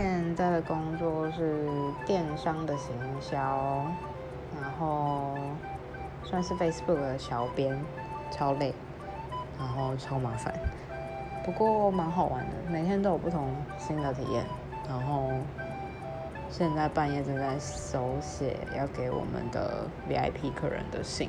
现在的工作是电商的行销然后算是 facebook 的小编超累然后超麻烦。不过蛮好玩的每天都有不同新的体验然后现在半夜正在手写要给我们的 vip 客人的信。